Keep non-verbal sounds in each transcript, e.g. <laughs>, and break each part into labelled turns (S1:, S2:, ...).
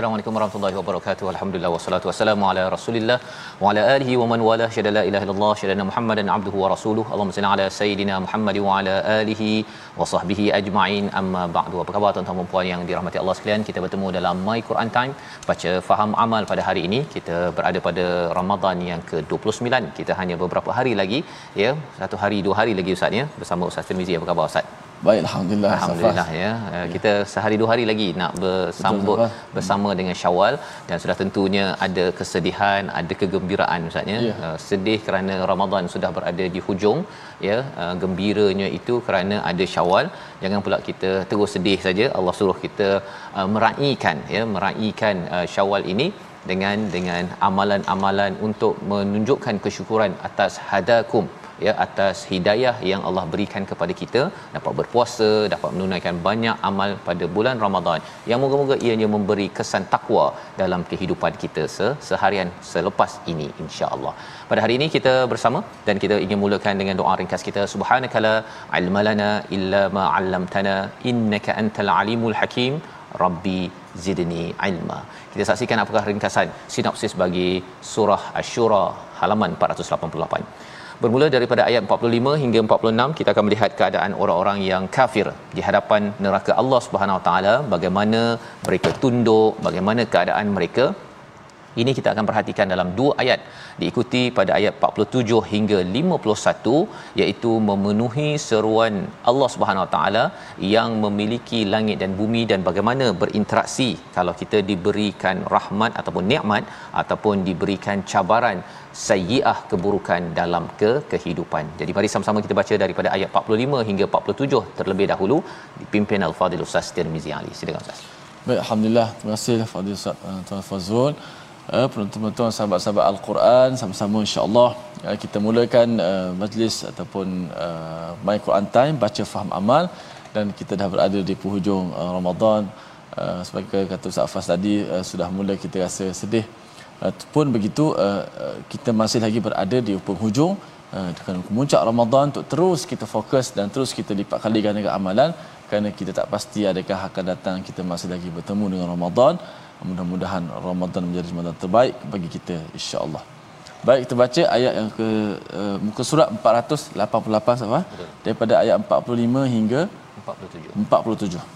S1: Assalamualaikum warahmatullahi wabarakatuh. Alhamdulillah wassalatu wassalamu ala Rasulillah wa ala alihi wa man wala syada la ilaha illallah syada Muhammadan abduhu wa rasuluh. Allahumma salli ala sayidina Muhammad wa ala alihi wa sahbihi ajma'in. Amma ba'du. Apa khabar tuan-tuan dan puan yang dirahmati Allah sekalian? Kita bertemu dalam My Quran Time baca faham amal pada hari ini. Kita berada pada Ramadan yang ke-29. Kita hanya beberapa hari lagi ya. Satu hari dua hari lagi ustaz ya bersama Ustaz Tirmizi. Apa khabar ustaz?
S2: Baik, Alhamdulillah.
S1: Alhamdulillah
S2: Safas.
S1: ya. Uh, Kita sehari dua hari lagi nak bersambut
S2: Betul, Safas.
S1: bersama dengan Syawal dan sudah tentunya ada kesedihan, ada kegembiraan Ustaz ya.
S2: Ya.
S1: Uh, sedih kerana Ramadan sudah berada di hujung ya. Uh, gembiranya itu kerana ada Syawal. Jangan pula kita terus sedih saja. Allah suruh kita uh, meraihkan ya, meraihkan uh, Syawal ini dengan dengan amalan-amalan untuk menunjukkan kesyukuran atas hadakum ya atas hidayah yang Allah berikan kepada kita dapat berpuasa dapat menunaikan banyak amal pada bulan Ramadan yang moga-moga ianya memberi kesan takwa dalam kehidupan kita se- seharian selepas ini insya-Allah. Pada hari ini kita bersama dan kita ingin mulakan dengan doa ringkas kita subhanakala ilmalana illa ma 'allamtana innaka antal alimul hakim rabbi zidni ilma. Kita saksikan apakah ringkasan sinopsis bagi surah Asy-Syura halaman 488. Bermula daripada ayat 45 hingga 46 kita akan melihat keadaan orang-orang yang kafir di hadapan neraka Allah Subhanahu Wa Taala. Bagaimana mereka tunduk bagaimana keadaan mereka ini kita akan perhatikan dalam dua ayat diikuti pada ayat 47 hingga 51 iaitu memenuhi seruan Allah Subhanahu Wa Taala yang memiliki langit dan bumi dan bagaimana berinteraksi kalau kita diberikan rahmat ataupun nikmat ataupun diberikan cabaran sayyiah keburukan dalam ke kehidupan. Jadi mari sama-sama kita baca daripada ayat 45 hingga 47 terlebih dahulu dipimpin Al-Fadhil Ustaz Tirmizi Ali. Silakan Ustaz.
S2: Baik, Alhamdulillah. Terima kasih Fadil Ustaz Tuan Fazrul. Uh, penonton-penonton sahabat-sahabat Al-Quran sama-sama insya-Allah. Uh, kita mulakan uh, majlis ataupun My Quran Time baca faham amal. Dan kita dah berada di penghujung Ramadan. Sebagai kata Ustaz Faz tadi sudah mula kita rasa sedih. Pun begitu kita masih lagi berada di penghujung. Dengan kemuncak Ramadan untuk terus kita fokus dan terus kita lipat kali gandakan amalan. Kerana kita tak pasti adakah akan datang kita masih lagi bertemu dengan Ramadan mudah-mudahan Ramadan menjadi Ramadan terbaik bagi kita insya-Allah. Baik kita baca ayat yang ke uh, muka surat 488 sama daripada ayat 45 hingga
S1: 47.
S2: 47.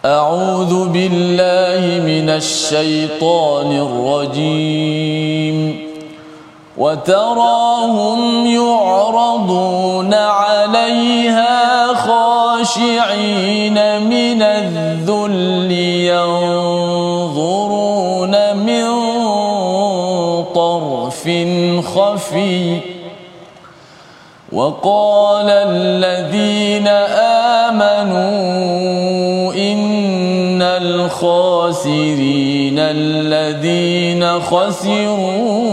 S2: أعوذ بالله من الشيطان الرجيم وتراهم يعرضون عليها خاشعين من الذل ينظرون من طرف خفي. وقال الذين آمنوا إن الخاسرين الذين خسروا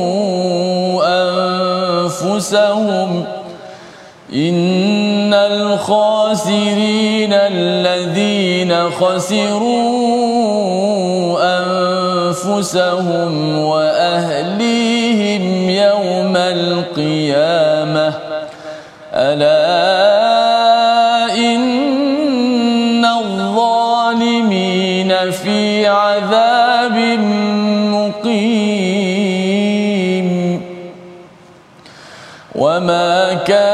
S2: أنفسهم إن الخاسرين الذين خسروا أنفسهم وأهليهم يوم القيامة ألا إن الظالمين في عذاب مقيم وما كان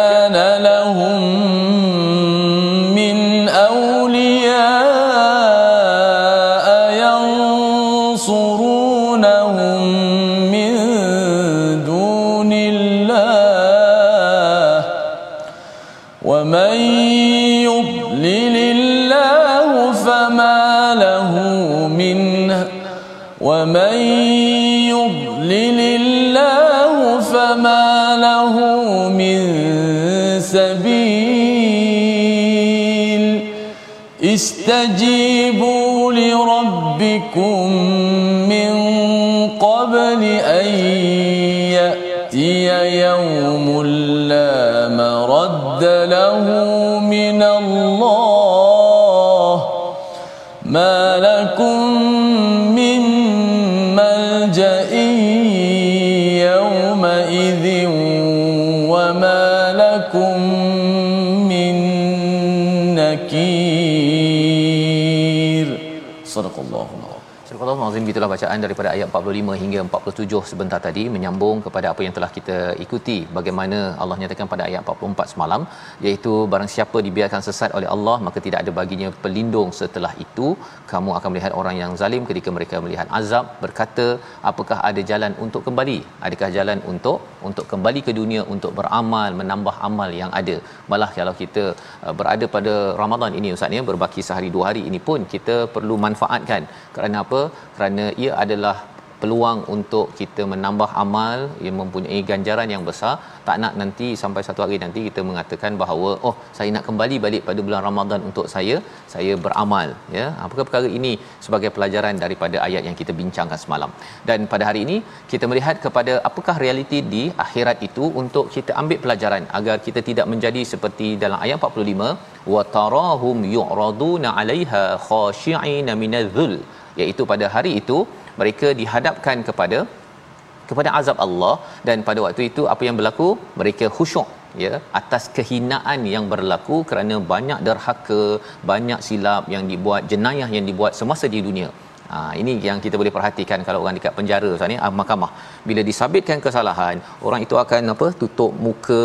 S2: ومن يضلل الله فما له من سبيل. استجيبوا لربكم لكم
S1: Al-Azim gitulah bacaan daripada ayat 45 hingga 47 sebentar tadi menyambung kepada apa yang telah kita ikuti bagaimana Allah nyatakan pada ayat 44 semalam iaitu barang siapa dibiarkan sesat oleh Allah maka tidak ada baginya pelindung setelah itu. Kamu akan melihat orang yang zalim ketika mereka melihat azab berkata apakah ada jalan untuk kembali? Adakah jalan untuk untuk kembali ke dunia untuk beramal menambah amal yang ada? Malah kalau kita uh, berada pada Ramadan ini ustaz ya berbaki sehari dua hari ini pun kita perlu manfaatkan. Kerana apa kerana ia adalah peluang untuk kita menambah amal yang mempunyai ganjaran yang besar tak nak nanti sampai satu hari nanti kita mengatakan bahawa oh saya nak kembali balik pada bulan Ramadan untuk saya saya beramal ya. Apakah perkara ini sebagai pelajaran daripada ayat yang kita bincangkan semalam. Dan pada hari ini kita melihat kepada apakah realiti di akhirat itu untuk kita ambil pelajaran agar kita tidak menjadi seperti dalam ayat 45 wa tarahum yu'raduna 'alaiha khashi'ina minadh-dhul iaitu pada hari itu mereka dihadapkan kepada kepada azab Allah dan pada waktu itu apa yang berlaku? Mereka khusyuk ya atas kehinaan yang berlaku kerana banyak derhaka banyak silap yang dibuat jenayah yang dibuat semasa di dunia. Ha, ini yang kita boleh perhatikan kalau orang dekat penjara ni ah, mahkamah. Bila disabitkan kesalahan orang itu akan apa? Tutup muka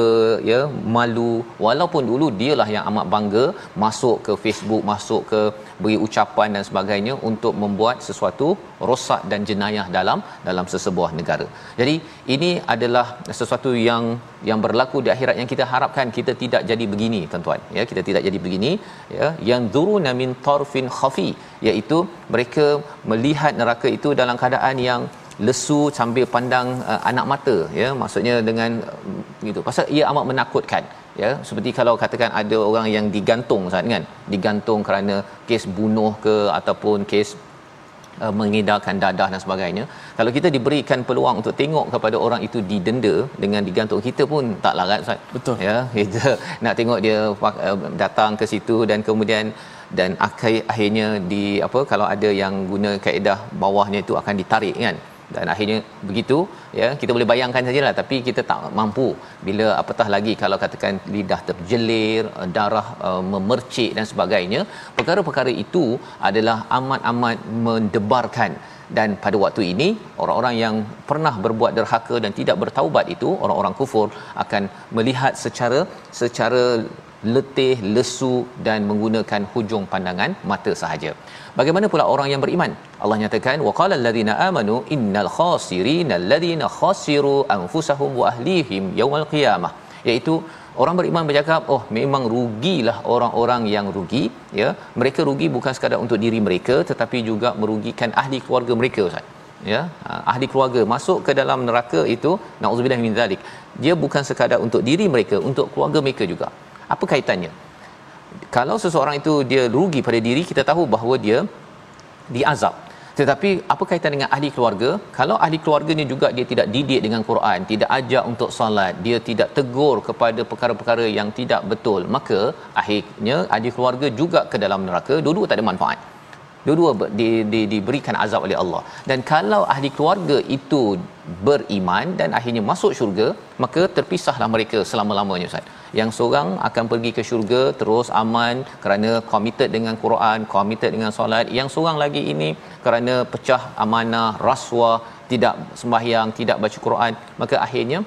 S1: ya malu. Walaupun dulu dialah yang amat bangga masuk ke Facebook masuk ke beri ucapan dan sebagainya untuk membuat sesuatu rosak dan jenayah dalam dalam sesebuah negara. Jadi ini adalah sesuatu yang yang berlaku di akhirat yang kita harapkan kita tidak jadi begini tuan-tuan. Ya kita tidak jadi begini ya. Yang dzuruna min tarfin khafi iaitu mereka melihat neraka itu dalam keadaan yang lesu sambil pandang uh, anak mata ya. Maksudnya dengan uh, gitu. Pasal ia amat menakutkan ya seperti kalau katakan ada orang yang digantung saat kan? Digantung kerana kes bunuh ke ataupun kes uh, mengedarkan dadah dan sebagainya. Kalau kita diberikan peluang untuk tengok kepada orang itu didenda dengan digantung kita pun tak larat Ustaz.
S2: Betul.
S1: ya <laughs> kita nak tengok dia uh, datang ke situ dan kemudian dan akhir akhirnya di apa kalau ada yang guna kaedah bawahnya itu akan ditarik kan dan akhirnya begitu ya kita boleh bayangkan sajalah. Tapi kita tak mampu. Bila apatah lagi kalau katakan lidah terjelir darah uh, memercik dan sebagainya perkara-perkara itu adalah amat-amat mendebarkan. Dan pada waktu ini orang-orang yang pernah berbuat derhaka dan tidak bertaubat itu orang-orang kufur akan melihat secara secara letih lesu dan menggunakan hujung pandangan mata sahaja. Bagaimana pula orang yang beriman? Allah nyatakan waqala allazina amanu innal khasirina allazina khasiru anfusahum wa ahlihim yaumal qiyamah. Iaitu orang beriman bercakap oh memang rugilah orang-orang yang rugi. Ya mereka rugi bukan sekadar untuk diri mereka tetapi juga merugikan ahli keluarga mereka ustaz. Ya ahli keluarga masuk ke dalam neraka itu naudzubillah min zalik dia bukan sekadar untuk diri mereka untuk keluarga mereka juga apa kaitannya? Kalau seseorang itu dia rugi pada diri kita tahu bahawa dia diazab tetapi apa kaitan dengan ahli keluarga? Kalau ahli keluarganya juga dia tidak didik dengan Quran tidak ajak untuk solat dia tidak tegur kepada perkara-perkara yang tidak betul maka akhirnya ahli keluarga juga ke dalam neraka. Dua-dua tak ada manfaat. Dua-dua di, di, diberikan azab oleh Allah. Dan kalau ahli keluarga itu beriman dan akhirnya masuk syurga maka terpisahlah mereka selama-lamanya Ustaz yang seorang akan pergi ke syurga terus aman kerana committed dengan Quran committed dengan solat. Yang seorang lagi ini kerana pecah amanah rasuah tidak sembahyang tidak baca Quran maka akhirnya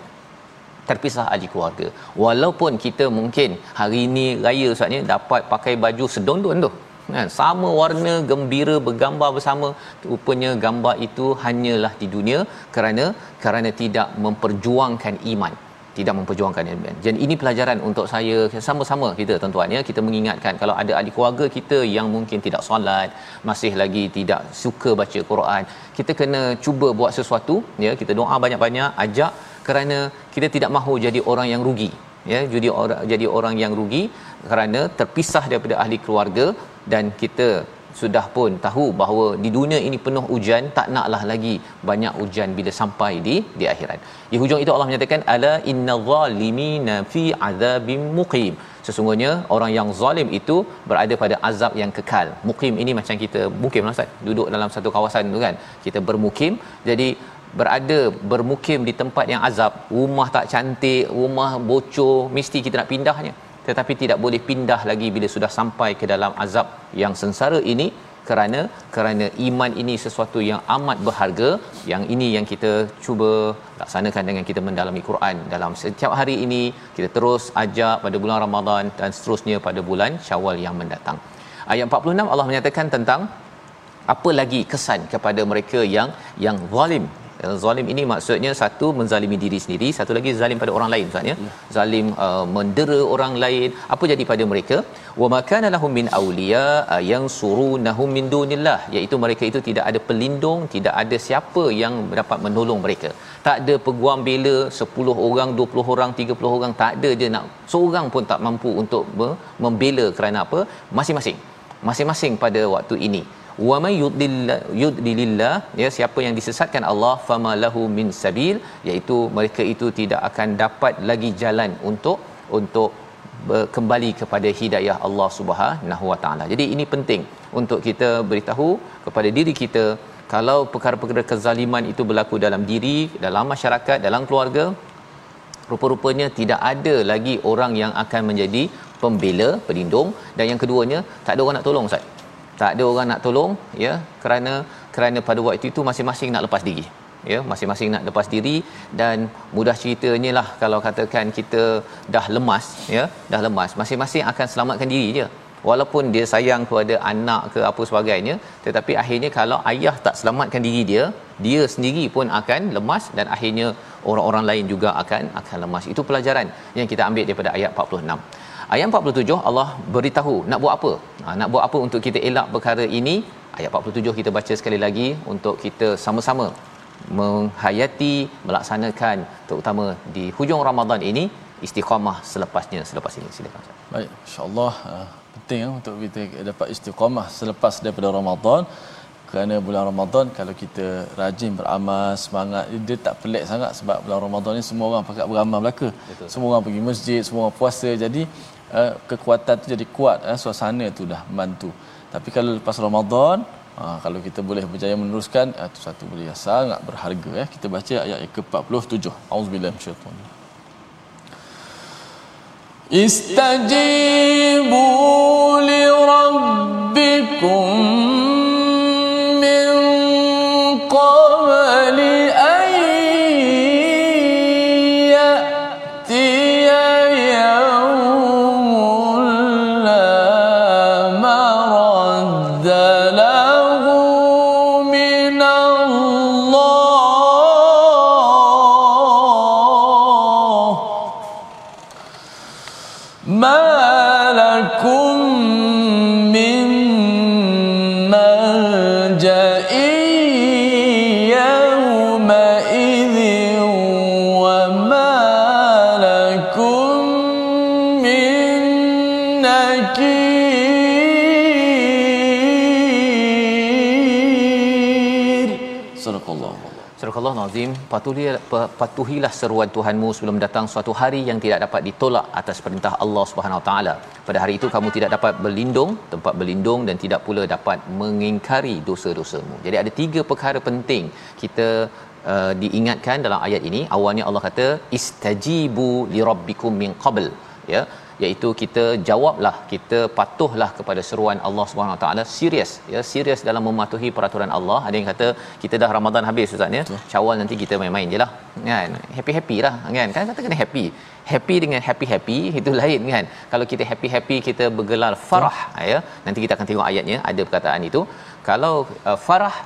S1: terpisah ahli keluarga. Walaupun kita mungkin hari ini raya ni dapat pakai baju sedondon tu. Kan sama warna gembira bergambar bersama. Rupanya gambar itu hanyalah di dunia kerana kerana tidak memperjuangkan iman tidak memperjuangkan iman. Jadi ini pelajaran untuk saya sama-sama kita tuan-tuan ya. Kita mengingatkan kalau ada ahli keluarga kita yang mungkin tidak solat, masih lagi tidak suka baca Quran, kita kena cuba buat sesuatu ya. Kita doa banyak-banyak ajak kerana kita tidak mahu jadi orang yang rugi ya. Jadi orang jadi orang yang rugi kerana terpisah daripada ahli keluarga dan kita sudah pun tahu bahawa di dunia ini penuh ujian tak naklah lagi banyak ujian bila sampai di di akhirat. Di hujung itu Allah menyatakan ala innadh-dhalimina fi adzabim muqim. Sesungguhnya orang yang zalim itu berada pada azab yang kekal. Muqim ini macam kita mukim lah Ustaz. Duduk dalam satu kawasan tu kan. Kita bermukim. Jadi berada bermukim di tempat yang azab, rumah tak cantik, rumah bocor, mesti kita nak pindahnya tetapi tidak boleh pindah lagi bila sudah sampai ke dalam azab yang sengsara ini kerana kerana iman ini sesuatu yang amat berharga. Yang ini yang kita cuba laksanakan dengan kita mendalami Quran. Dalam setiap hari ini kita terus ajak pada bulan Ramadan dan seterusnya pada bulan Syawal yang mendatang. Ayat 46 Allah menyatakan tentang apa lagi kesan kepada mereka yang yang zalim zalim ini maksudnya satu menzalimi diri sendiri satu lagi zalim pada orang lain maksudnya ya. zalim uh, mendera orang lain. Apa jadi pada mereka? Wa makana lahum min awliya uh, yang surunahum min dunillah. Iaitu mereka itu tidak ada pelindung tidak ada siapa yang dapat menolong mereka. Tak ada peguam bela 10 orang 20 orang 30 orang tak ada je nak. Seorang pun tak mampu untuk membela kerana apa? Masing-masing. Masing-masing pada waktu ini wa may yudlilillah ya siapa yang disesatkan Allah fama lahu min sabil iaitu mereka itu tidak akan dapat lagi jalan untuk untuk kembali kepada hidayah Allah Subhanahu Wa Taala. Jadi ini penting untuk kita beritahu kepada diri kita kalau perkara-perkara kezaliman itu berlaku dalam diri, dalam masyarakat, dalam keluarga, rupa-rupanya tidak ada lagi orang yang akan menjadi pembela, pelindung dan yang keduanya tak ada orang nak tolong Ustaz tak ada orang nak tolong ya kerana kerana pada waktu itu masing-masing nak lepas diri ya masing-masing nak lepas diri. Dan mudah ceritanya lah kalau katakan kita dah lemas ya dah lemas masing-masing akan selamatkan diri je. Walaupun dia sayang kepada anak ke apa sebagainya tetapi akhirnya kalau ayah tak selamatkan diri dia dia sendiri pun akan lemas dan akhirnya orang-orang lain juga akan akan lemas. Itu pelajaran yang kita ambil daripada ayat 46 Ayat 47 Allah beritahu nak buat apa? Ha, nak buat apa untuk kita elak perkara ini? Ayat 47 kita baca sekali lagi untuk kita sama-sama menghayati, melaksanakan terutama di hujung Ramadan ini istiqamah selepasnya selepas ini silakan Ustaz.
S2: Baik, insya-Allah uh, penting uh, untuk kita dapat istiqamah selepas daripada Ramadan kerana bulan Ramadan kalau kita rajin beramal semangat dia tak pelik sangat sebab bulan Ramadan ni semua orang pakat beramal belaka Betul. semua orang pergi masjid semua orang puasa jadi uh, kekuatan tu jadi kuat uh, suasana tu dah membantu tapi kalau lepas Ramadan uh, kalau kita boleh berjaya meneruskan itu uh, satu benda yang sangat berharga ya kita baca ayat yang ke-47 auzubillahi minasyaitanir استجيبوا لربكم
S1: patuhilah seruan Tuhanmu sebelum datang suatu hari yang tidak dapat ditolak atas perintah Allah Subhanahu taala. Pada hari itu kamu tidak dapat berlindung tempat berlindung dan tidak pula dapat mengingkari dosa-dosamu. Jadi ada tiga perkara penting kita uh, diingatkan dalam ayat ini. Awalnya Allah kata istajibu lirabbikum min qabl ya iaitu kita jawablah kita patuhlah kepada seruan Allah Subhanahu Wa Taala serius ya serius dalam mematuhi peraturan Allah. Ada yang kata kita dah Ramadan habis ustaz ya. Syawal nanti kita main-main je lah. Kan? Happy-happy lah kan? Kan kata kena happy. Happy dengan happy-happy itu <laughs> lain kan? Kalau kita happy-happy kita bergelar farah ya. Nanti kita akan tengok ayatnya ada perkataan itu. Kalau uh, farah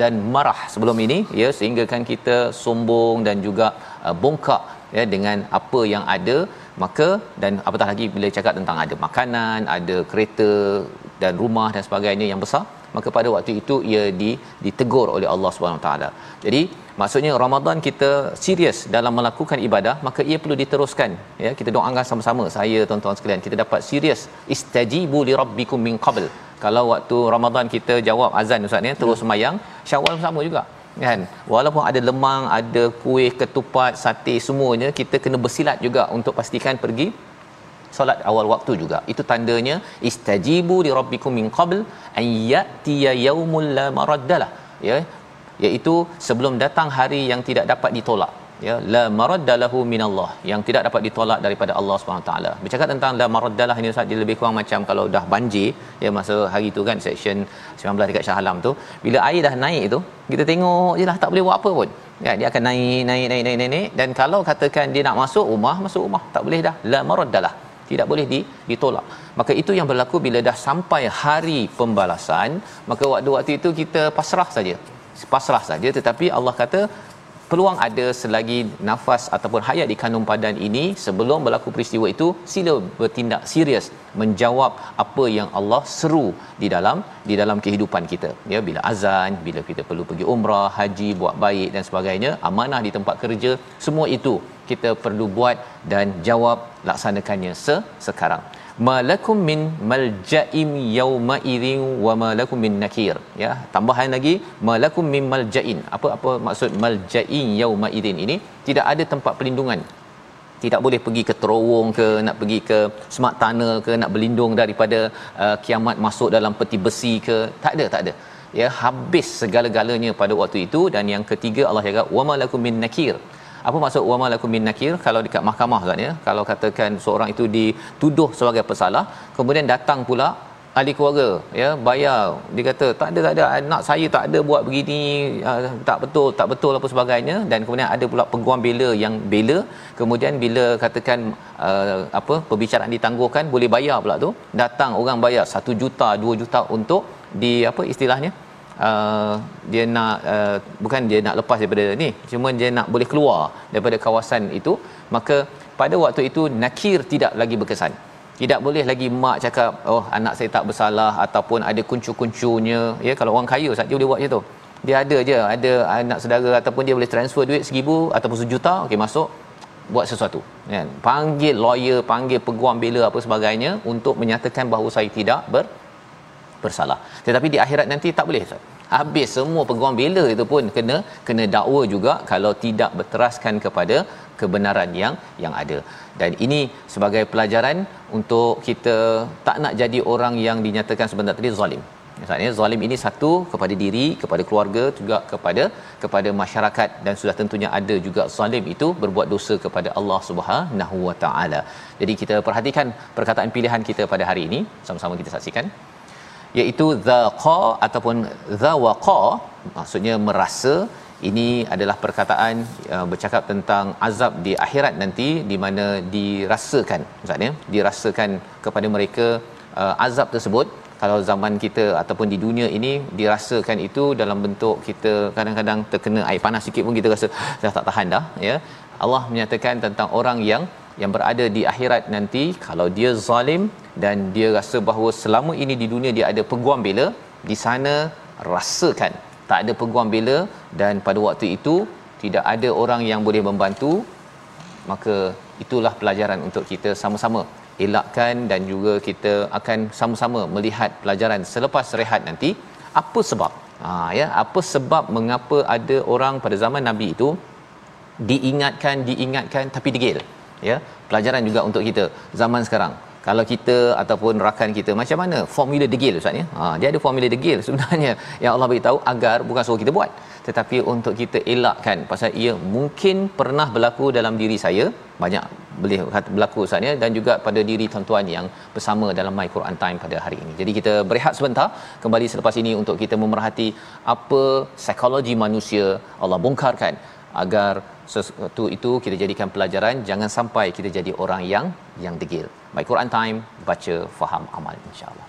S1: dan marah sebelum ini ya sehingga kan kita sombong dan juga uh, bongkak ya dengan apa yang ada maka dan apatah lagi bila cakap tentang ada makanan ada kereta dan rumah dan sebagainya yang besar maka pada waktu itu ia di, ditegur oleh Allah Subhanahu taala. Jadi maksudnya Ramadan kita serius dalam melakukan ibadah maka ia perlu diteruskan ya. Kita doakan sama-sama. Saya tuan-tuan sekalian kita dapat serius. Istajibu li rabbikum min qabl. Kalau waktu Ramadan kita jawab azan ustaz ya terus semayang Syawal sama juga kan? Walaupun ada lemang ada kuih ketupat sate semuanya kita kena bersilat juga untuk pastikan pergi solat awal waktu juga. Itu tandanya istajibu li rabbikum min qabl an yatiya yaumul la maraddalah. Ya iaitu sebelum datang hari yang tidak dapat ditolak ya la maraddalahu minallah yang tidak dapat ditolak daripada Allah Subhanahu taala. Bercakap tentang la maraddalah ini Ustaz lebih kurang macam kalau dah banjir ya masa hari tu kan section 19 dekat Shah Alam tu bila air dah naik tu kita tengok je lah tak boleh buat apa pun. Ya dia akan naik naik naik naik naik, naik dan kalau katakan dia nak masuk rumah masuk rumah tak boleh dah la maraddalah tidak boleh di, ditolak. Maka itu yang berlaku bila dah sampai hari pembalasan, maka waktu-waktu itu kita pasrah saja. Pasrah saja tetapi Allah kata peluang ada selagi nafas ataupun hayat di kandung padan ini sebelum berlaku peristiwa itu sila bertindak serius menjawab apa yang Allah seru di dalam di dalam kehidupan kita. Ya bila azan bila kita perlu pergi umrah haji buat baik dan sebagainya amanah di tempat kerja semua itu kita perlu buat dan jawab laksanakannya se- sekarang malakum min malja'im yauma idzin wa malakum min nakir. Ya tambahan lagi malakum min malja'in. Apa apa maksud malja'in yauma idzin ini tidak ada tempat perlindungan. Tidak boleh pergi ke terowong ke nak pergi ke smart tunnel ke nak berlindung daripada uh, kiamat masuk dalam peti besi ke. Tak ada tak ada. Ya habis segala-galanya pada waktu itu. Dan yang ketiga Allah cakap wa malakum min nakir apa maksud wama lakum min nakir? Kalau dekat mahkamah kan ya kalau katakan seorang itu dituduh sebagai pesalah kemudian datang pula ahli keluarga ya bayar. Dia kata tak ada tak ada anak saya tak ada buat begini uh, tak betul tak betul apa sebagainya. Dan kemudian ada pula peguam bela yang bela. Kemudian bila katakan uh, apa perbicaraan ditangguhkan boleh bayar pula tu. Datang orang bayar 1 juta 2 juta untuk di apa istilahnya uh, dia nak uh, bukan dia nak lepas daripada ni cuma dia nak boleh keluar daripada kawasan itu maka pada waktu itu nakir tidak lagi berkesan. Tidak boleh lagi mak cakap oh anak saya tak bersalah ataupun ada kuncu-kuncunya. Ya kalau orang kaya saja boleh buat je tu. Dia ada je ada anak saudara ataupun dia boleh transfer duit seribu ataupun sejuta okey masuk buat sesuatu. Kan? Panggil lawyer panggil peguam bela apa sebagainya untuk menyatakan bahawa saya tidak ber bersalah. Tetapi di akhirat nanti tak boleh habis semua peguam bela itu pun kena kena dakwa juga kalau tidak berteraskan kepada kebenaran yang yang ada. Dan ini sebagai pelajaran untuk kita tak nak jadi orang yang dinyatakan sebentar tadi zalim. Misalnya zalim ini satu kepada diri, kepada keluarga, juga kepada kepada masyarakat. Dan sudah tentunya ada juga zalim itu berbuat dosa kepada Allah Subhanahu Wa Taala. Jadi kita perhatikan perkataan pilihan kita pada hari ini, sama-sama kita saksikan iaitu zaqa ataupun zawaqa maksudnya merasa ini adalah perkataan uh, bercakap tentang azab di akhirat nanti di mana dirasakan maksudnya dirasakan kepada mereka uh, azab tersebut. Kalau zaman kita ataupun di dunia ini dirasakan itu dalam bentuk kita kadang-kadang terkena air panas sikit pun kita rasa dah tak tahan dah ya? Allah menyatakan tentang orang yang yang berada di akhirat nanti kalau dia zalim dan dia rasa bahawa selama ini di dunia dia ada peguam bela di sana rasakan tak ada peguam bela dan pada waktu itu tidak ada orang yang boleh membantu maka itulah pelajaran untuk kita sama-sama elakkan dan juga kita akan sama-sama melihat pelajaran selepas rehat nanti. Apa sebab? Ha ya apa sebab mengapa ada orang pada zaman nabi itu diingatkan diingatkan tapi degil ya pelajaran juga untuk kita zaman sekarang. Kalau kita ataupun rakan kita macam mana formula degil ustaz ya? Ha dia ada formula degil sebenarnya <laughs> yang Allah beritahu agar bukan suruh kita buat. Tetapi untuk kita elakkan pasal ia mungkin pernah berlaku dalam diri saya banyak boleh berlaku ustaz ya? Dan juga pada diri tuan-tuan yang bersama dalam my Quran time pada hari ini. Jadi kita berehat sebentar kembali selepas ini untuk kita memerhati apa psikologi manusia Allah bongkarkan agar sesuatu itu kita jadikan pelajaran jangan sampai kita jadi orang yang yang degil. My Quran time baca faham amal insya-Allah.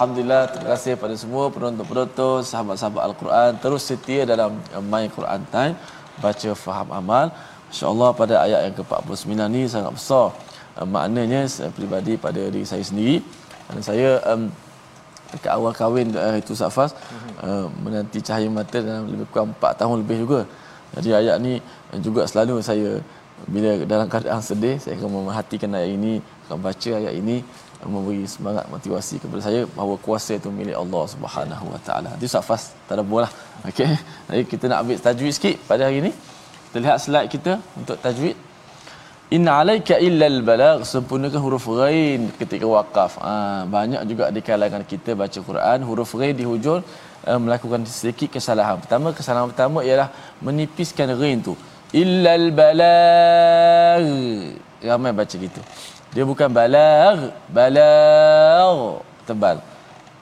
S2: Alhamdulillah terima kasih pada semua penonton-penonton sahabat-sahabat Al-Quran terus setia dalam uh, My Quran Time baca faham amal. Insya-Allah pada ayat yang ke-49 ni sangat besar uh, maknanya saya pribadi pada diri saya sendiri dan saya um, dekat awal kahwin uh, itu Safas uh, menanti cahaya mata dalam lebih kurang 4 tahun lebih juga. Jadi ayat ni juga selalu saya bila dalam keadaan sedih saya akan memerhatikan ayat ini akan baca ayat ini memberi semangat motivasi kepada saya bahawa kuasa itu milik Allah Subhanahu Wa Taala. Itu safas tak lah. Okey. Jadi kita nak ambil tajwid sikit pada hari ini. Kita lihat slide kita untuk tajwid. Inna alaika illa al-balagh sempurnakan huruf ghain ketika waqaf. Ha, banyak juga di kalangan kita baca Quran huruf ghain di hujung uh, melakukan sedikit kesalahan. Pertama kesalahan pertama ialah menipiskan ghain tu. Illa al-balagh. Ramai baca gitu. Dia bukan balag, balag tebal.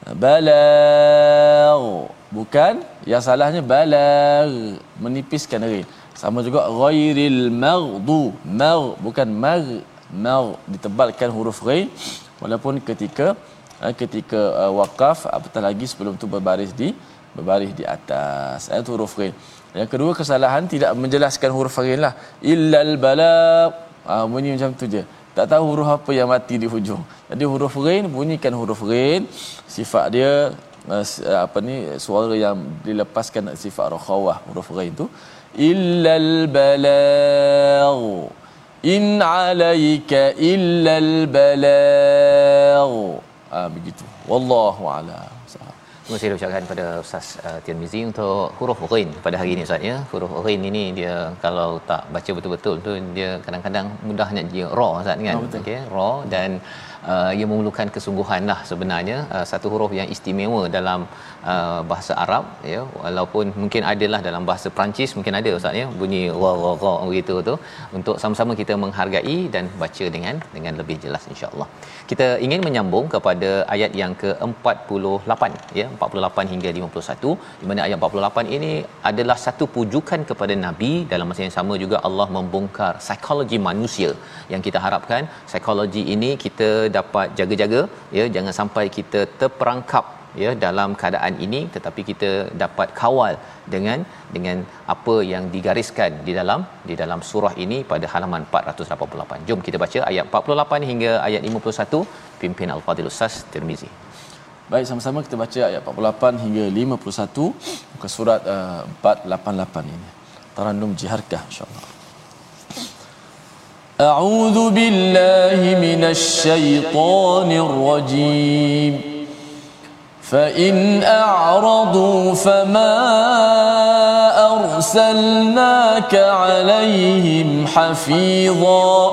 S2: Balag bukan yang salahnya balag menipiskan ri. Sama juga ghairil maghdu, mar bukan mar, mar ditebalkan huruf ghain walaupun ketika eh, ketika uh, waqaf apatah lagi sebelum tu berbaris di berbaris di atas itu huruf ghain. Yang kedua kesalahan tidak menjelaskan huruf ghain lah. Illal balagh. Ah bunyi macam tu je tak tahu huruf apa yang mati di hujung. Jadi huruf ghain bunyikan huruf ghain, sifat dia uh, apa ni suara yang dilepaskan sifat rakhawah huruf ghain tu. Illal balagh in alayka illal balagh ah begitu. Wallahu a'lam
S1: Terima kasih ucapkan pada Ustaz uh, Tirmizi untuk huruf ghain pada hari ini Ustaz ya. Huruf ghain ini dia kalau tak baca betul-betul tu dia kadang-kadang mudahnya dia ra Ustaz kan. Oh, Okey, ra dan uh, ia memerlukan kesungguhan lah sebenarnya. Uh, satu huruf yang istimewa dalam uh, bahasa Arab ya. Walaupun mungkin adalah dalam bahasa Perancis mungkin ada ustaz ya. Bunyi ra ra ra begitu tu. Untuk sama-sama kita menghargai dan baca dengan dengan lebih jelas insyaallah. Kita ingin menyambung kepada ayat yang ke-48 ya. 48 hingga 51 di mana ayat 48 ini adalah satu pujukan kepada nabi. Dalam masa yang sama juga Allah membongkar psikologi manusia yang kita harapkan. Psikologi ini kita dapat jaga-jaga ya jangan sampai kita terperangkap ya dalam keadaan ini tetapi kita dapat kawal dengan dengan apa yang digariskan di dalam di dalam surah ini pada halaman 488. Jom kita baca ayat 48 hingga ayat 51 pimpin Al-Fadhil Ustaz Tirmizi.
S2: Baik sama-sama kita baca ayat 48 hingga 51 muka surat uh, 488 ini. Tarannum jiharkah insya-Allah. أعوذ بالله من الشيطان الرجيم. فإن أعرضوا فما أرسلناك عليهم حفيظا.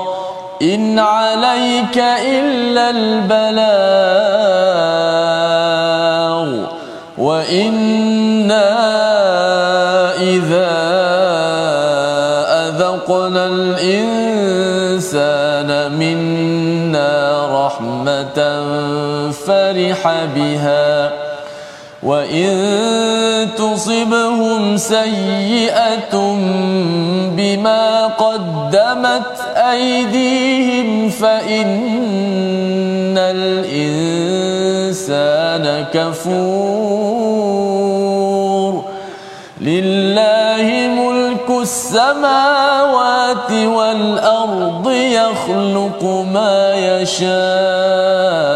S2: إن عليك إلا البلاغ. وإنا إذا أذقنا الإنسان بها وإن تصبهم سيئة بما قدمت أيديهم فإن الإنسان كفور لله ملك السماوات والأرض يخلق ما يشاء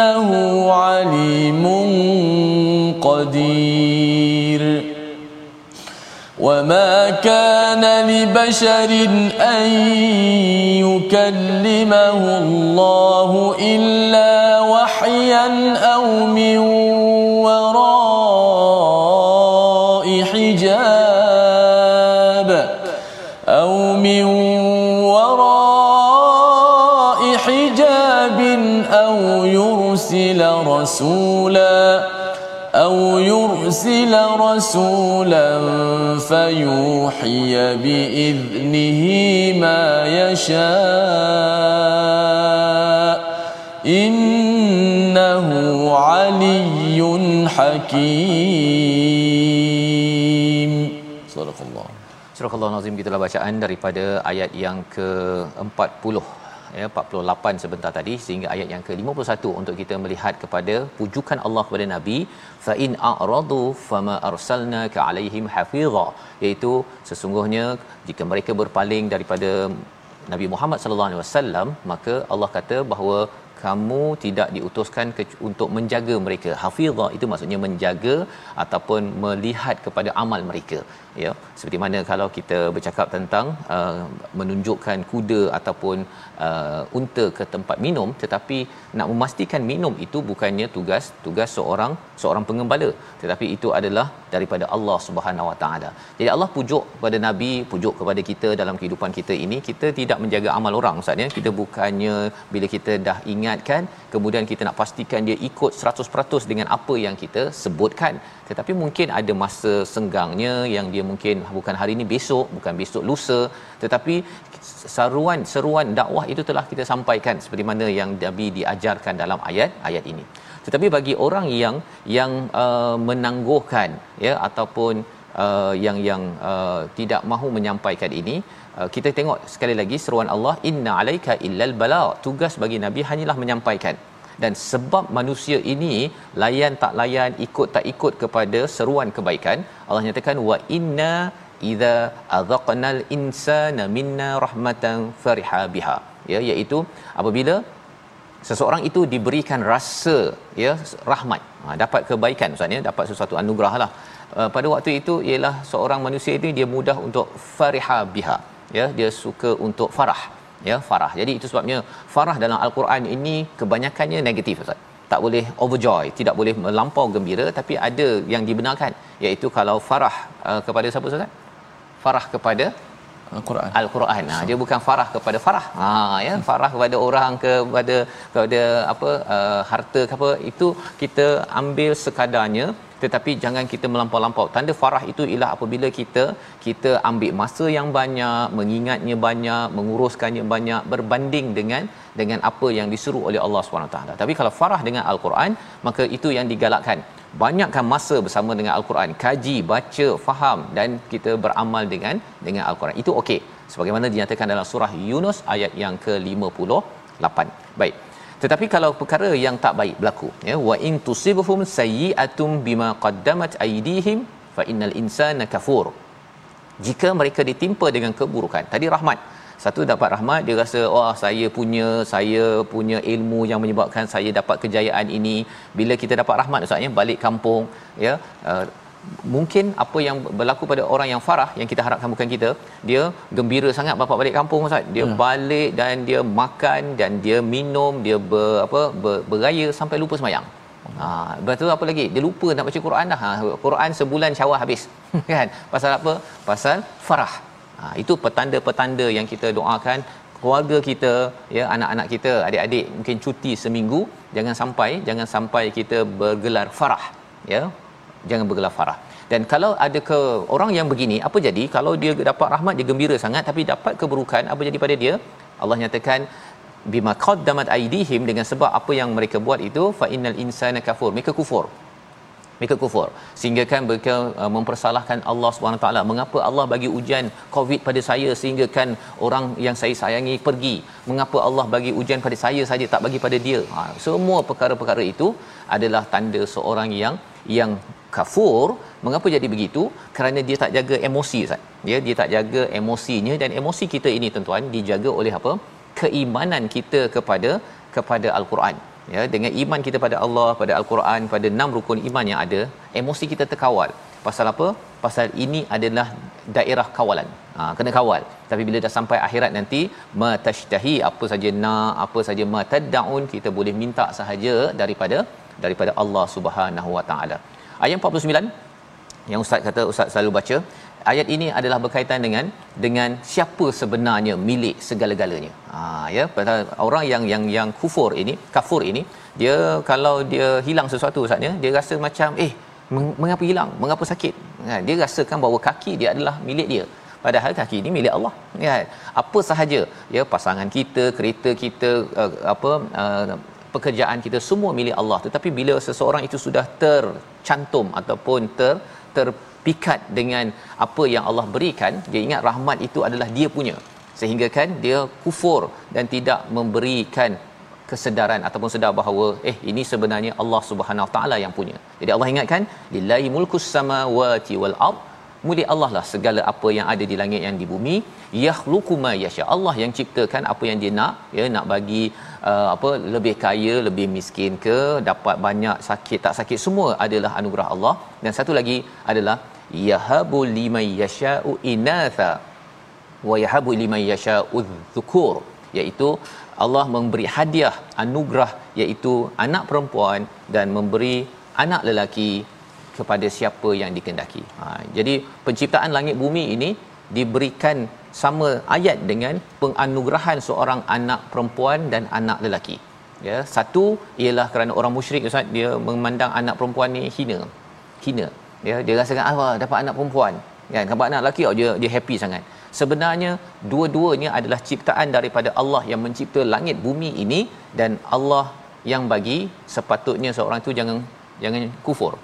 S2: إنه عليم قدير. وما كان لبشر أن يكلمه الله إلا وحيا أو من رسولا أو يرسل رسولا فيوحي بإذنه ما يشاء إنه علي حكيم صدق الله
S1: Surah Allah Nazim kita bacaan daripada ayat yang ke-40 ya 48 sebentar tadi sehingga ayat yang ke-51 untuk kita melihat kepada pujukan Allah kepada Nabi fa in a'radu fama arsalnaka alaihim hafiza iaitu sesungguhnya jika mereka berpaling daripada Nabi Muhammad sallallahu alaihi wasallam maka Allah kata bahawa kamu tidak diutuskan ke- untuk menjaga mereka. Hafizah itu maksudnya menjaga ataupun melihat kepada amal mereka ya seperti mana kalau kita bercakap tentang uh, menunjukkan kuda ataupun uh, unta ke tempat minum tetapi nak memastikan minum itu bukannya tugas tugas seorang seorang pengembala tetapi itu adalah daripada Allah Subhanahu Wa Taala. Jadi Allah pujuk kepada nabi, pujuk kepada kita dalam kehidupan kita ini, kita tidak menjaga amal orang Ustaz ya. Kita bukannya bila kita dah ingatkan kemudian kita nak pastikan dia ikut 100% dengan apa yang kita sebutkan. Tetapi mungkin ada masa senggangnya yang dia mungkin bukan hari ini besok, bukan besok lusa, tetapi seruan seruan dakwah itu telah kita sampaikan seperti mana yang Nabi diajarkan dalam ayat ayat ini. Tetapi bagi orang yang yang uh, menangguhkan ya ataupun uh, yang yang uh, tidak mahu menyampaikan ini uh, kita tengok sekali lagi seruan Allah inna alaika illal bala. Tugas bagi nabi hanyalah menyampaikan dan sebab manusia ini layan tak layan ikut tak ikut kepada seruan kebaikan Allah nyatakan wa inna idza azaqnal insana minna rahmatan fariha biha. Ya iaitu apabila seseorang itu diberikan rasa ya rahmat. Ha, dapat kebaikan ustaz ya dapat sesuatu anugerah lah. Uh, pada waktu itu ialah seorang manusia itu dia mudah untuk fariha biha. Ya dia suka untuk farah ya farah jadi itu sebabnya farah dalam al-Quran ini kebanyakannya negatif ustaz tak boleh overjoy tidak boleh melampau gembira tapi ada yang dibenarkan iaitu kalau farah uh, kepada siapa ustaz farah kepada
S2: Al-Quran.
S1: Al-Quran. Ha, dia bukan farah kepada farah. Ha ya, farah kepada orang kepada kepada apa uh, harta ke apa itu kita ambil sekadarnya tetapi jangan kita melampau-lampau. Tanda farah itu ialah apabila kita kita ambil masa yang banyak, mengingatnya banyak, menguruskannya banyak berbanding dengan dengan apa yang disuruh oleh Allah SWT. Tapi kalau farah dengan Al-Quran, maka itu yang digalakkan. Banyakkan masa bersama dengan al-Quran. Kaji baca faham dan kita beramal dengan dengan al-Quran. Itu okey. Sebagaimana dinyatakan dalam surah Yunus ayat yang ke-58 baik tetapi kalau perkara yang tak baik berlaku ya wa in tusibhum sayyi'atum bima qaddamat aydihim fa innal insana kafur. Jika mereka ditimpa dengan keburukan tadi rahmat. Satu dapat rahmat dia rasa wah saya punya saya punya ilmu yang menyebabkan saya dapat kejayaan ini. Bila kita dapat rahmat ustaz balik kampung ya uh, mungkin apa yang berlaku pada orang yang farah yang kita harapkan bukan kita dia gembira sangat bapa balik kampung ustaz dia ya. balik dan dia makan dan dia minum dia ber, apa ber, beraya sampai lupa semayang Ha, betul apa lagi? Dia lupa nak baca Quran dah. Ha, Quran sebulan syawal habis. <laughs> kan? Pasal apa? Pasal farah. Ha, itu petanda-petanda yang kita doakan keluarga kita, ya, anak-anak kita, adik-adik mungkin cuti seminggu, jangan sampai jangan sampai kita bergelar farah, ya. Jangan bergelar farah. Dan kalau ada ke orang yang begini, apa jadi? Kalau dia dapat rahmat dia gembira sangat tapi dapat keburukan, apa jadi pada dia? Allah nyatakan bima qaddamat aydihim dengan sebab apa yang mereka buat itu fa innal insana kafur. Mereka kufur. Mereka kufur. Sehingga kan mereka uh, mempersalahkan Allah taala. Mengapa Allah bagi ujian covid pada saya sehingga kan orang yang saya sayangi pergi? Mengapa Allah bagi ujian pada saya saja tak bagi pada dia? Ha, semua perkara-perkara itu adalah tanda seorang yang yang kafur mengapa jadi begitu? Kerana dia tak jaga emosi Ustaz. Ya dia tak jaga emosinya dan emosi kita ini tuan-tuan dijaga oleh apa? Keimanan kita kepada kepada al-Quran. Ya dengan iman kita pada Allah pada al-Quran pada enam rukun iman yang ada emosi kita terkawal. Pasal apa? Pasal ini adalah daerah kawalan. Ha, kena kawal. Tapi bila dah sampai akhirat nanti matashtahi apa saja na apa saja matadaun kita boleh minta sahaja daripada daripada Allah Subhanahu Wa Taala ayat 49 yang ustaz kata ustaz selalu baca ayat ini adalah berkaitan dengan dengan siapa sebenarnya milik segala-galanya. Ha ya, orang yang yang yang kufur ini, kafur ini, dia kalau dia hilang sesuatu saatnya, dia rasa macam eh mengapa hilang? Mengapa sakit? Ha, dia rasakan bahawa kaki dia adalah milik dia. Padahal kaki ini milik Allah. Ya, apa sahaja ya pasangan kita, kereta kita, uh, apa uh, pekerjaan kita semua milik Allah. Tetapi bila seseorang itu sudah tercantum ataupun ter terpikat dengan apa yang Allah berikan dia ingat rahmat itu adalah dia punya sehingga kan dia kufur dan tidak memberikan kesedaran ataupun sedar bahawa eh ini sebenarnya Allah Subhanahu taala yang punya. Jadi Allah ingatkan lillahi mulkus samawati wal ard Mulia Allah lah segala apa yang ada di langit yang di bumi. Yakhluqu ma yasha. Allah yang ciptakan apa yang dia nak. Ya nak bagi uh, apa lebih kaya lebih miskin ke dapat banyak sakit tak sakit semua adalah anugerah Allah. Dan satu lagi adalah yahabu liman yasha'u inatha wa yahabu liman yasha'u dhukur. Iaitu Allah memberi hadiah anugerah iaitu anak perempuan dan memberi anak lelaki kepada siapa yang dikendaki. Ha, jadi penciptaan langit bumi ini diberikan sama ayat dengan penganugerahan seorang anak perempuan dan anak lelaki. Ya, satu ialah kerana orang musyrik Ustaz dia memandang anak perempuan ni hina. Hina. Ya, dia rasakan ah dapat anak perempuan. Kan, dapat anak lelaki oh, dia dia happy sangat. Sebenarnya dua-duanya adalah ciptaan daripada Allah yang mencipta langit bumi ini dan Allah yang bagi sepatutnya seorang itu jangan jangan kufur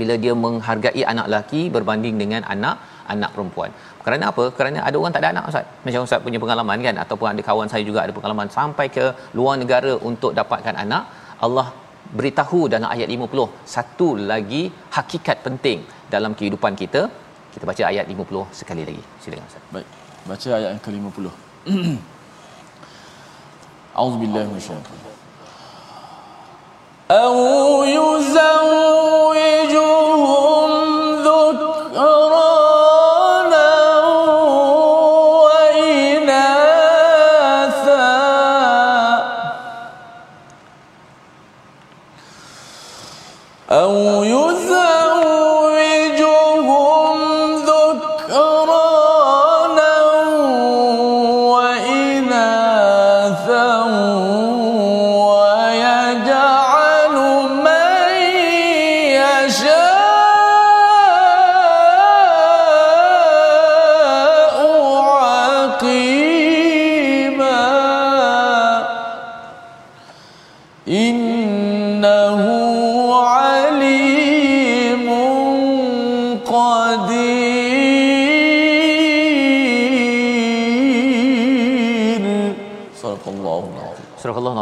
S1: bila dia menghargai anak lelaki berbanding dengan anak anak perempuan. Kerana apa? Kerana ada orang tak ada anak Ustaz. Macam Ustaz punya pengalaman kan ataupun ada kawan saya juga ada pengalaman sampai ke luar negara untuk dapatkan anak. Allah beritahu dalam ayat 50 satu lagi hakikat penting dalam kehidupan kita. Kita baca ayat 50 sekali lagi. Silakan Ustaz.
S2: Baik. Baca ayat yang ke-50. <clears throat> Auzubillahi minasyaitanir أو يزوجهم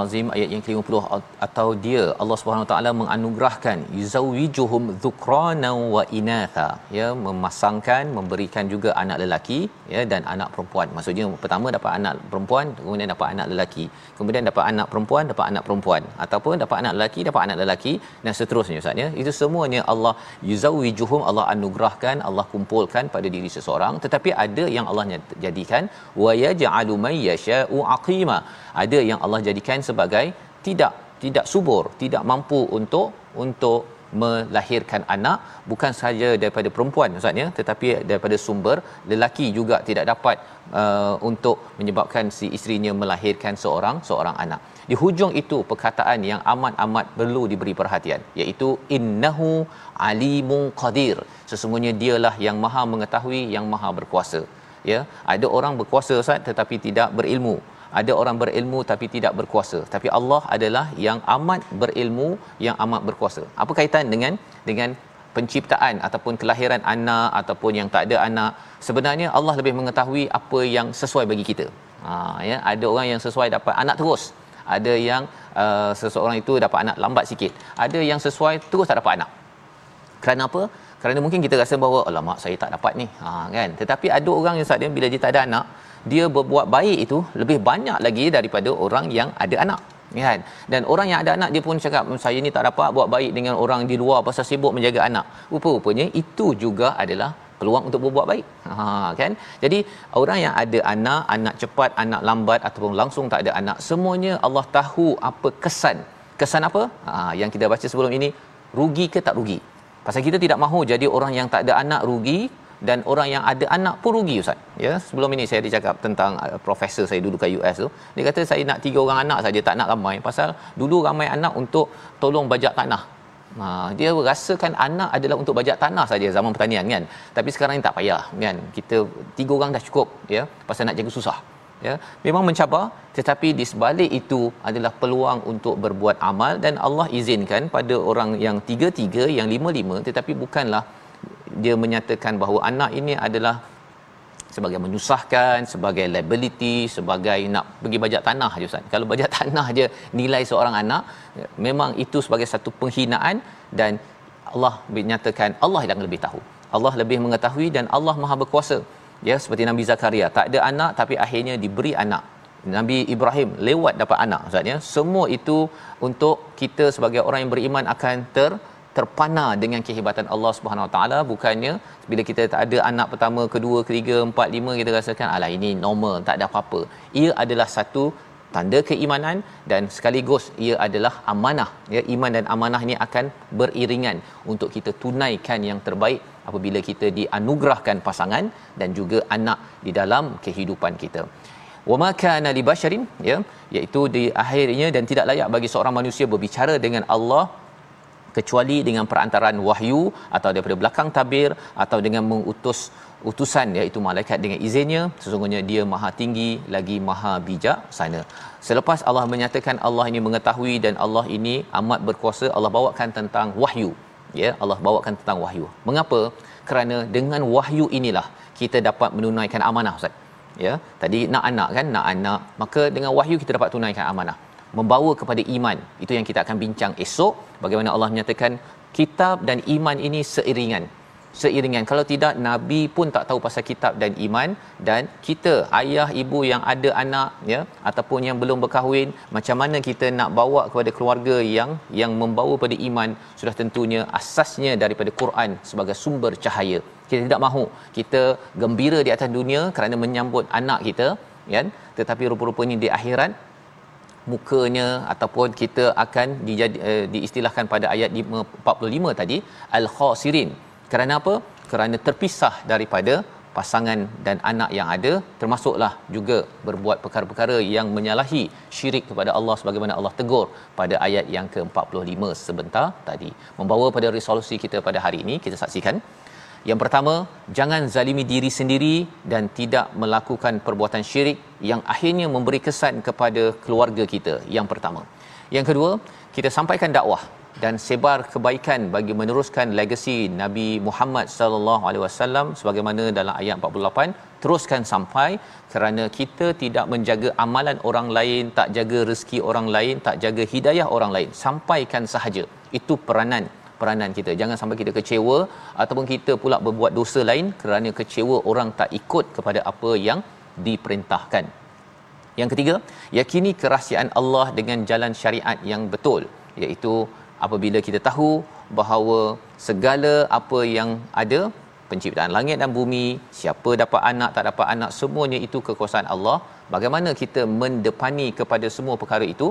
S1: Al-Azim ayat yang ke-50 atau dia Allah Subhanahu taala menganugerahkan yuzawijuhum dhukrana wa inatha. Ya memasangkan memberikan juga anak lelaki ya dan anak perempuan. Maksudnya pertama dapat anak perempuan kemudian dapat anak lelaki. Kemudian dapat anak perempuan dapat anak perempuan. Ataupun dapat anak lelaki dapat anak lelaki dan seterusnya ustaz ya. Itu semuanya Allah yuzawijuhum Allah anugerahkan Allah kumpulkan pada diri seseorang. Tetapi ada yang Allah jadikan wa yaj'alu may yasha'u aqima. Ada yang Allah jadikan sebagai tidak tidak subur tidak mampu untuk untuk melahirkan anak. Bukan sahaja daripada perempuan ustaz ya tetapi daripada sumber lelaki juga tidak dapat uh, untuk menyebabkan si isterinya melahirkan seorang seorang anak. Di hujung itu perkataan yang amat-amat perlu diberi perhatian iaitu innahu alimun qadir. Sesungguhnya dialah yang maha mengetahui yang maha berkuasa ya. Ada orang berkuasa ustaz tetapi tidak berilmu ada orang berilmu tapi tidak berkuasa. Tapi Allah adalah yang amat berilmu yang amat berkuasa. Apa kaitan dengan dengan penciptaan ataupun kelahiran anak ataupun yang tak ada anak? Sebenarnya Allah lebih mengetahui apa yang sesuai bagi kita. Ha ya ada orang yang sesuai dapat anak terus. Ada yang uh, seseorang itu dapat anak lambat sikit. Ada yang sesuai terus tak dapat anak. Kerana apa? Kerana mungkin kita rasa bahawa alamak saya tak dapat ni. Ha kan? Tetapi ada orang yang saat dia bila dia tak ada anak dia berbuat baik itu lebih banyak lagi daripada orang yang ada anak kan? Dan orang yang ada anak dia pun cakap hmm, saya ni tak dapat buat baik dengan orang di luar pasal sibuk menjaga anak. Rupa-rupanya itu juga adalah peluang untuk berbuat baik. Ha kan? Jadi orang yang ada anak anak cepat anak lambat ataupun langsung tak ada anak semuanya Allah tahu apa kesan. Kesan apa? Ha yang kita baca sebelum ini rugi ke tak rugi? Pasal kita tidak mahu jadi orang yang tak ada anak rugi dan orang yang ada anak pun rugi ustaz. Ya sebelum ini saya ada cakap tentang uh, profesor saya dulu kat US tu. Dia kata saya nak tiga orang anak saja tak nak ramai. Pasal dulu ramai anak untuk tolong bajak tanah. Ha, dia rasakan anak adalah untuk bajak tanah saja zaman pertanian kan? Tapi sekarang ni tak payah kan? Kita tiga orang dah cukup ya? Pasal nak jaga susah ya? Memang mencabar tetapi di sebalik itu adalah peluang untuk berbuat amal dan Allah izinkan pada orang yang tiga-tiga yang lima-lima tetapi bukanlah dia menyatakan bahawa anak ini adalah sebagai menyusahkan sebagai liability sebagai nak pergi bajak tanah je ustaz. Kalau bajak <laughs> tanah je nilai seorang anak memang itu sebagai satu penghinaan dan Allah menyatakan Allah yang lebih tahu. Allah lebih mengetahui dan Allah Maha berkuasa. Ya seperti Nabi Zakaria tak ada anak tapi akhirnya diberi anak. Nabi Ibrahim lewat dapat anak ustaz ya. Semua itu untuk kita sebagai orang yang beriman akan ter terpana dengan kehebatan Allah Subhanahu Wa Taala bukannya bila kita tak ada anak pertama kedua ketiga empat lima kita rasakan alah ini normal tak ada apa-apa. Ia adalah satu tanda keimanan dan sekaligus ia adalah amanah. Ya iman dan amanah ini akan beriringan untuk kita tunaikan yang terbaik apabila kita dianugerahkan pasangan dan juga anak di dalam kehidupan kita. Wama kana li basharin ya iaitu di akhirnya dan tidak layak bagi seorang manusia berbicara dengan Allah kecuali dengan perantaraan wahyu atau daripada belakang tabir atau dengan mengutus utusan iaitu malaikat dengan izinnya. Sesungguhnya dia maha tinggi lagi maha bijak sana. Selepas Allah menyatakan Allah ini mengetahui dan Allah ini amat berkuasa Allah bawakan tentang wahyu. Ya Allah bawakan tentang wahyu. Mengapa? Kerana dengan wahyu inilah kita dapat menunaikan amanah ustaz. Ya tadi nak anak kan nak anak maka dengan wahyu kita dapat tunaikan amanah membawa kepada iman. Itu yang kita akan bincang esok bagaimana Allah menyatakan kitab dan iman ini seiringan. Seiringan. Kalau tidak nabi pun tak tahu pasal kitab dan iman. Dan kita ayah ibu yang ada anak ya ataupun yang belum berkahwin macam mana kita nak bawa kepada keluarga yang yang membawa pada iman sudah tentunya asasnya daripada Quran sebagai sumber cahaya. Kita tidak mahu. Kita gembira di atas dunia kerana menyambut anak kita kan tetapi rupa-rupanya di akhirat mukanya ataupun kita akan dijadi, uh, diistilahkan pada ayat 45 tadi al-khasirin. Kerana apa? Kerana terpisah daripada pasangan dan anak yang ada termasuklah juga berbuat perkara-perkara yang menyalahi syirik kepada Allah sebagaimana Allah tegur pada ayat yang ke-45 sebentar tadi. Membawa pada resolusi kita pada hari ini kita saksikan yang pertama, jangan zalimi diri sendiri dan tidak melakukan perbuatan syirik yang akhirnya memberi kesan kepada keluarga kita. Yang pertama. Yang kedua, kita sampaikan dakwah dan sebar kebaikan bagi meneruskan legasi Nabi Muhammad sallallahu alaihi wasallam sebagaimana dalam ayat 48 teruskan sampai kerana kita tidak menjaga amalan orang lain tak jaga rezeki orang lain tak jaga hidayah orang lain sampaikan sahaja itu peranan peranan kita. Jangan sampai kita kecewa ataupun kita pula berbuat dosa lain kerana kecewa orang tak ikut kepada apa yang diperintahkan. Yang ketiga yakini kerahsiaan Allah dengan jalan syariat yang betul iaitu apabila kita tahu bahawa segala apa yang ada penciptaan langit dan bumi siapa dapat anak tak dapat anak semuanya itu kekuasaan Allah. Bagaimana kita mendepani kepada semua perkara itu?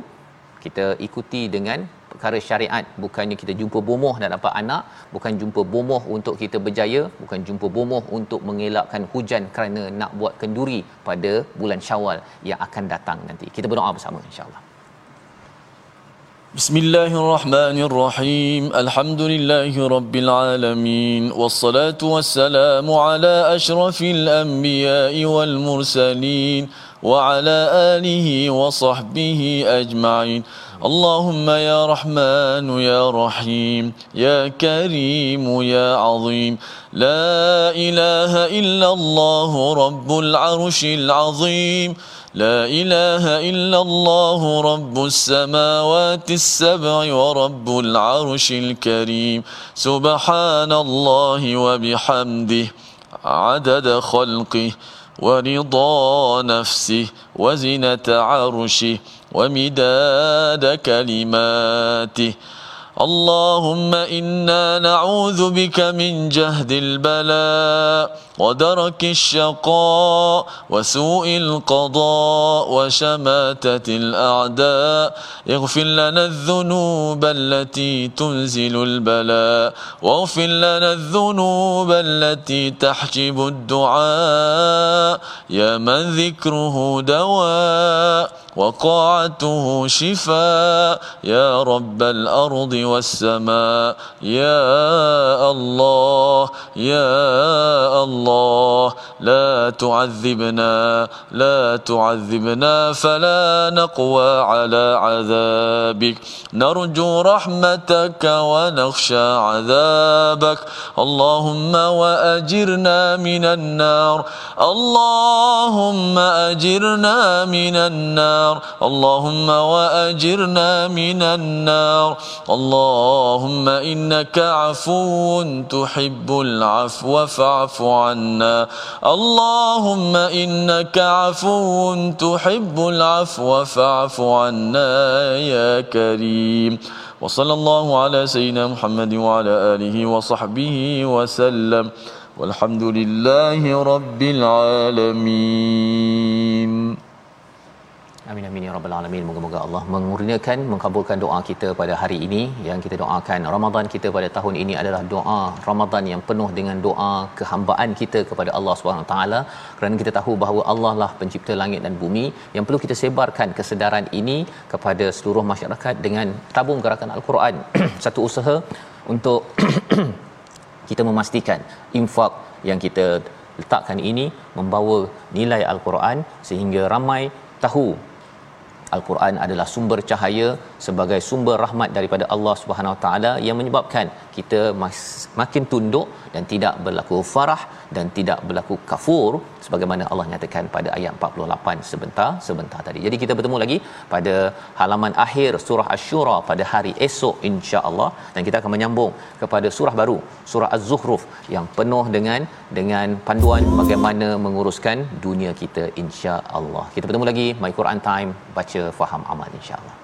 S1: Kita ikuti dengan perkara syariat bukannya kita jumpa bomoh dan dapat anak bukan jumpa bomoh untuk kita berjaya bukan jumpa bomoh untuk mengelakkan hujan kerana nak buat kenduri pada bulan Syawal yang akan datang nanti kita berdoa bersama insyaallah
S2: بسم الله الرحمن الرحيم الحمد لله رب العالمين والصلاة والسلام على أشرف الأنبياء والمرسلين وعلى آله وصحبه أجمعين اللهم يا رحمن يا رحيم يا كريم يا عظيم لا إله إلا الله رب العرش العظيم لا إله إلا الله رب السماوات السبع ورب العرش الكريم سبحان الله وبحمده عدد خلقه ورضا نفسه وزنة عرشه ومداد كلماته. اللهم إنا نعوذ بك من جهد البلاء ودرك الشقاء وسوء القضاء وشماتة الأعداء. اغفر لنا الذنوب التي تنزل البلاء. واغفر لنا الذنوب التي تحجب الدعاء. يا من ذكره دواء. وقاعته شفاء. يا رب الأرض والسماء. يا الله يا الله. لا تعذبنا لا تعذبنا فلا نقوى على عذابك. نرجو رحمتك ونخشى عذابك. اللهم وأجرنا من النار. اللهم أجرنا من النار. اللهم وأجرنا من النار. اللهم إنك عفو تحب العفو فاعف عنا. اللهم إنك عفو تحب العفو فاعف عنا يا كريم. وصلى الله على سيدنا محمد وعلى آله وصحبه وسلم. والحمد لله رب العالمين.
S1: Amin amin ya rabbal alamin. Moga-moga Allah mengurniakan mengabulkan doa kita pada hari ini. Yang kita doakan Ramadan kita pada tahun ini adalah doa Ramadan yang penuh dengan doa kehambaan kita kepada Allah Subhanahu taala. Kerana kita tahu bahawa Allah lah pencipta langit dan bumi. Yang perlu kita sebarkan kesedaran ini kepada seluruh masyarakat dengan tabung gerakan al-Quran. <clears throat> Satu usaha untuk <clears throat> kita memastikan infak yang kita letakkan ini membawa nilai al-Quran sehingga ramai tahu Al-Quran adalah sumber cahaya sebagai sumber rahmat daripada Allah Subhanahu Wa Taala yang menyebabkan kita makin tunduk dan tidak berlaku farah dan tidak berlaku kafur sebagaimana Allah nyatakan pada ayat 48 sebentar sebentar tadi. Jadi kita bertemu lagi pada halaman akhir surah Asy-Syura pada hari esok insya-Allah dan kita akan menyambung kepada surah baru surah Az-Zukhruf yang penuh dengan dengan panduan bagaimana menguruskan dunia kita insya-Allah. Kita bertemu lagi My Quran Time baca faham amal insya-Allah.